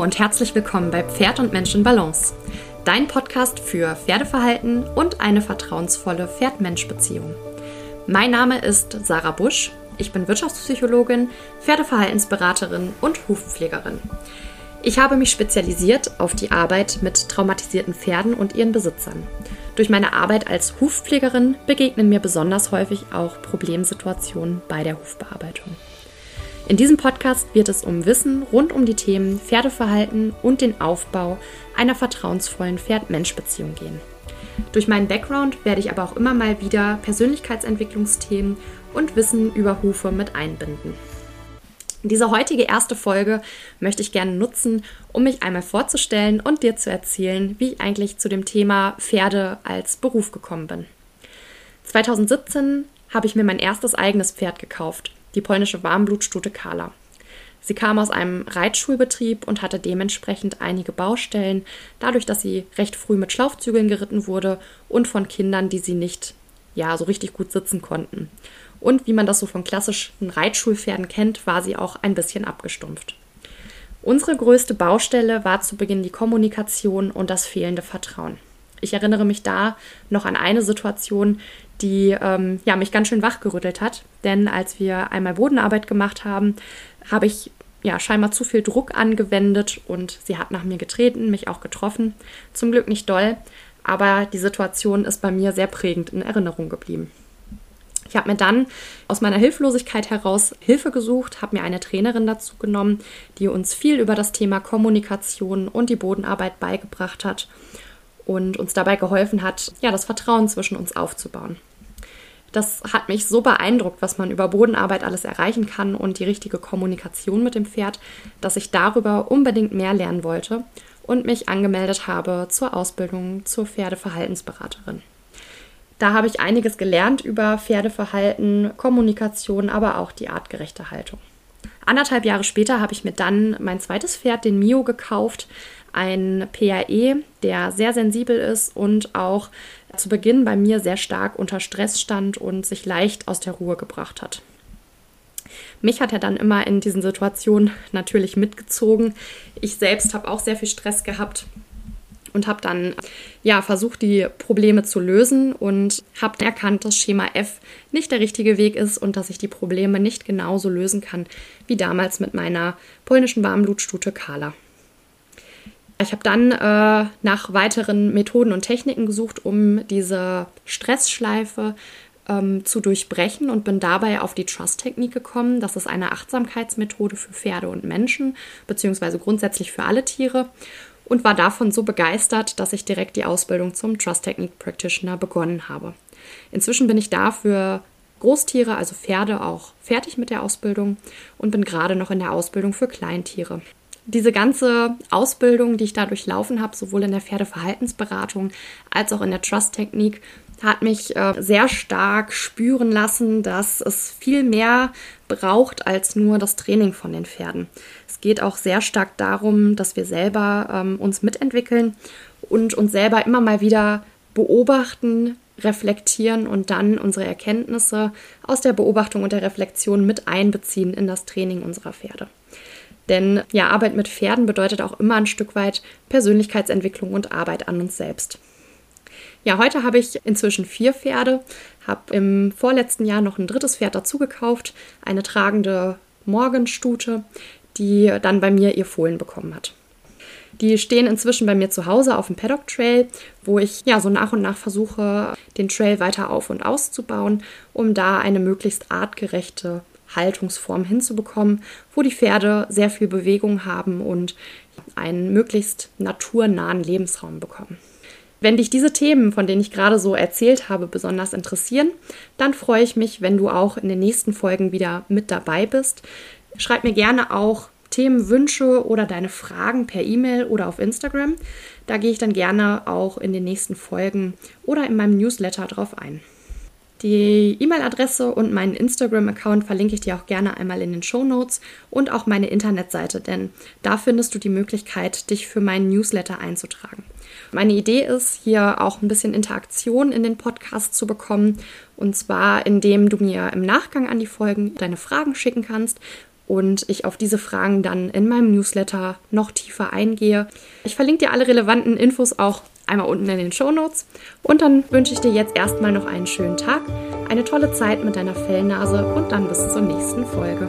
und herzlich willkommen bei Pferd und Mensch in Balance. Dein Podcast für Pferdeverhalten und eine vertrauensvolle Pferd-Mensch-Beziehung. Mein Name ist Sarah Busch. Ich bin Wirtschaftspsychologin, Pferdeverhaltensberaterin und Hufpflegerin. Ich habe mich spezialisiert auf die Arbeit mit traumatisierten Pferden und ihren Besitzern. Durch meine Arbeit als Hufpflegerin begegnen mir besonders häufig auch Problemsituationen bei der Hufbearbeitung. In diesem Podcast wird es um Wissen rund um die Themen Pferdeverhalten und den Aufbau einer vertrauensvollen Pferd-Mensch-Beziehung gehen. Durch meinen Background werde ich aber auch immer mal wieder Persönlichkeitsentwicklungsthemen und Wissen über Hufe mit einbinden. Diese heutige erste Folge möchte ich gerne nutzen, um mich einmal vorzustellen und dir zu erzählen, wie ich eigentlich zu dem Thema Pferde als Beruf gekommen bin. 2017 habe ich mir mein erstes eigenes Pferd gekauft die polnische Warmblutstute Kala. Sie kam aus einem Reitschulbetrieb und hatte dementsprechend einige Baustellen, dadurch, dass sie recht früh mit Schlaufzügeln geritten wurde und von Kindern, die sie nicht ja so richtig gut sitzen konnten. Und wie man das so von klassischen Reitschulpferden kennt, war sie auch ein bisschen abgestumpft. Unsere größte Baustelle war zu Beginn die Kommunikation und das fehlende Vertrauen. Ich erinnere mich da noch an eine Situation, die ähm, ja, mich ganz schön wachgerüttelt hat. Denn als wir einmal Bodenarbeit gemacht haben, habe ich ja scheinbar zu viel Druck angewendet und sie hat nach mir getreten, mich auch getroffen. Zum Glück nicht doll, aber die Situation ist bei mir sehr prägend in Erinnerung geblieben. Ich habe mir dann aus meiner Hilflosigkeit heraus Hilfe gesucht, habe mir eine Trainerin dazu genommen, die uns viel über das Thema Kommunikation und die Bodenarbeit beigebracht hat und uns dabei geholfen hat, ja, das Vertrauen zwischen uns aufzubauen. Das hat mich so beeindruckt, was man über Bodenarbeit alles erreichen kann und die richtige Kommunikation mit dem Pferd, dass ich darüber unbedingt mehr lernen wollte und mich angemeldet habe zur Ausbildung zur Pferdeverhaltensberaterin. Da habe ich einiges gelernt über Pferdeverhalten, Kommunikation, aber auch die artgerechte Haltung. Anderthalb Jahre später habe ich mir dann mein zweites Pferd, den Mio, gekauft. Ein PAE, der sehr sensibel ist und auch zu Beginn bei mir sehr stark unter Stress stand und sich leicht aus der Ruhe gebracht hat. Mich hat er dann immer in diesen Situationen natürlich mitgezogen. Ich selbst habe auch sehr viel Stress gehabt und habe dann ja versucht, die Probleme zu lösen und habe erkannt, dass Schema F nicht der richtige Weg ist und dass ich die Probleme nicht genauso lösen kann wie damals mit meiner polnischen Warmblutstute Carla. Ich habe dann äh, nach weiteren Methoden und Techniken gesucht, um diese Stressschleife ähm, zu durchbrechen und bin dabei auf die Trust-Technik gekommen. Das ist eine Achtsamkeitsmethode für Pferde und Menschen, beziehungsweise grundsätzlich für alle Tiere und war davon so begeistert, dass ich direkt die Ausbildung zum Trust Technique Practitioner begonnen habe. Inzwischen bin ich da für Großtiere, also Pferde, auch fertig mit der Ausbildung und bin gerade noch in der Ausbildung für Kleintiere diese ganze Ausbildung, die ich da durchlaufen habe, sowohl in der Pferdeverhaltensberatung als auch in der Trust-Technik, hat mich äh, sehr stark spüren lassen, dass es viel mehr braucht als nur das Training von den Pferden. Es geht auch sehr stark darum, dass wir selber ähm, uns mitentwickeln und uns selber immer mal wieder beobachten, reflektieren und dann unsere Erkenntnisse aus der Beobachtung und der Reflexion mit einbeziehen in das Training unserer Pferde. Denn ja, Arbeit mit Pferden bedeutet auch immer ein Stück weit Persönlichkeitsentwicklung und Arbeit an uns selbst. Ja, heute habe ich inzwischen vier Pferde, habe im vorletzten Jahr noch ein drittes Pferd dazu gekauft, eine tragende Morgenstute, die dann bei mir ihr Fohlen bekommen hat. Die stehen inzwischen bei mir zu Hause auf dem Paddock Trail, wo ich ja so nach und nach versuche, den Trail weiter auf und auszubauen, um da eine möglichst artgerechte Haltungsform hinzubekommen, wo die Pferde sehr viel Bewegung haben und einen möglichst naturnahen Lebensraum bekommen. Wenn dich diese Themen, von denen ich gerade so erzählt habe, besonders interessieren, dann freue ich mich, wenn du auch in den nächsten Folgen wieder mit dabei bist. Schreib mir gerne auch Themenwünsche oder deine Fragen per E-Mail oder auf Instagram. Da gehe ich dann gerne auch in den nächsten Folgen oder in meinem Newsletter drauf ein. Die E-Mail-Adresse und meinen Instagram-Account verlinke ich dir auch gerne einmal in den Show Notes und auch meine Internetseite, denn da findest du die Möglichkeit, dich für meinen Newsletter einzutragen. Meine Idee ist, hier auch ein bisschen Interaktion in den Podcast zu bekommen und zwar indem du mir im Nachgang an die Folgen deine Fragen schicken kannst und ich auf diese Fragen dann in meinem Newsletter noch tiefer eingehe. Ich verlinke dir alle relevanten Infos auch einmal unten in den Show Notes. Und dann wünsche ich dir jetzt erstmal noch einen schönen Tag, eine tolle Zeit mit deiner Fellnase und dann bis zur nächsten Folge.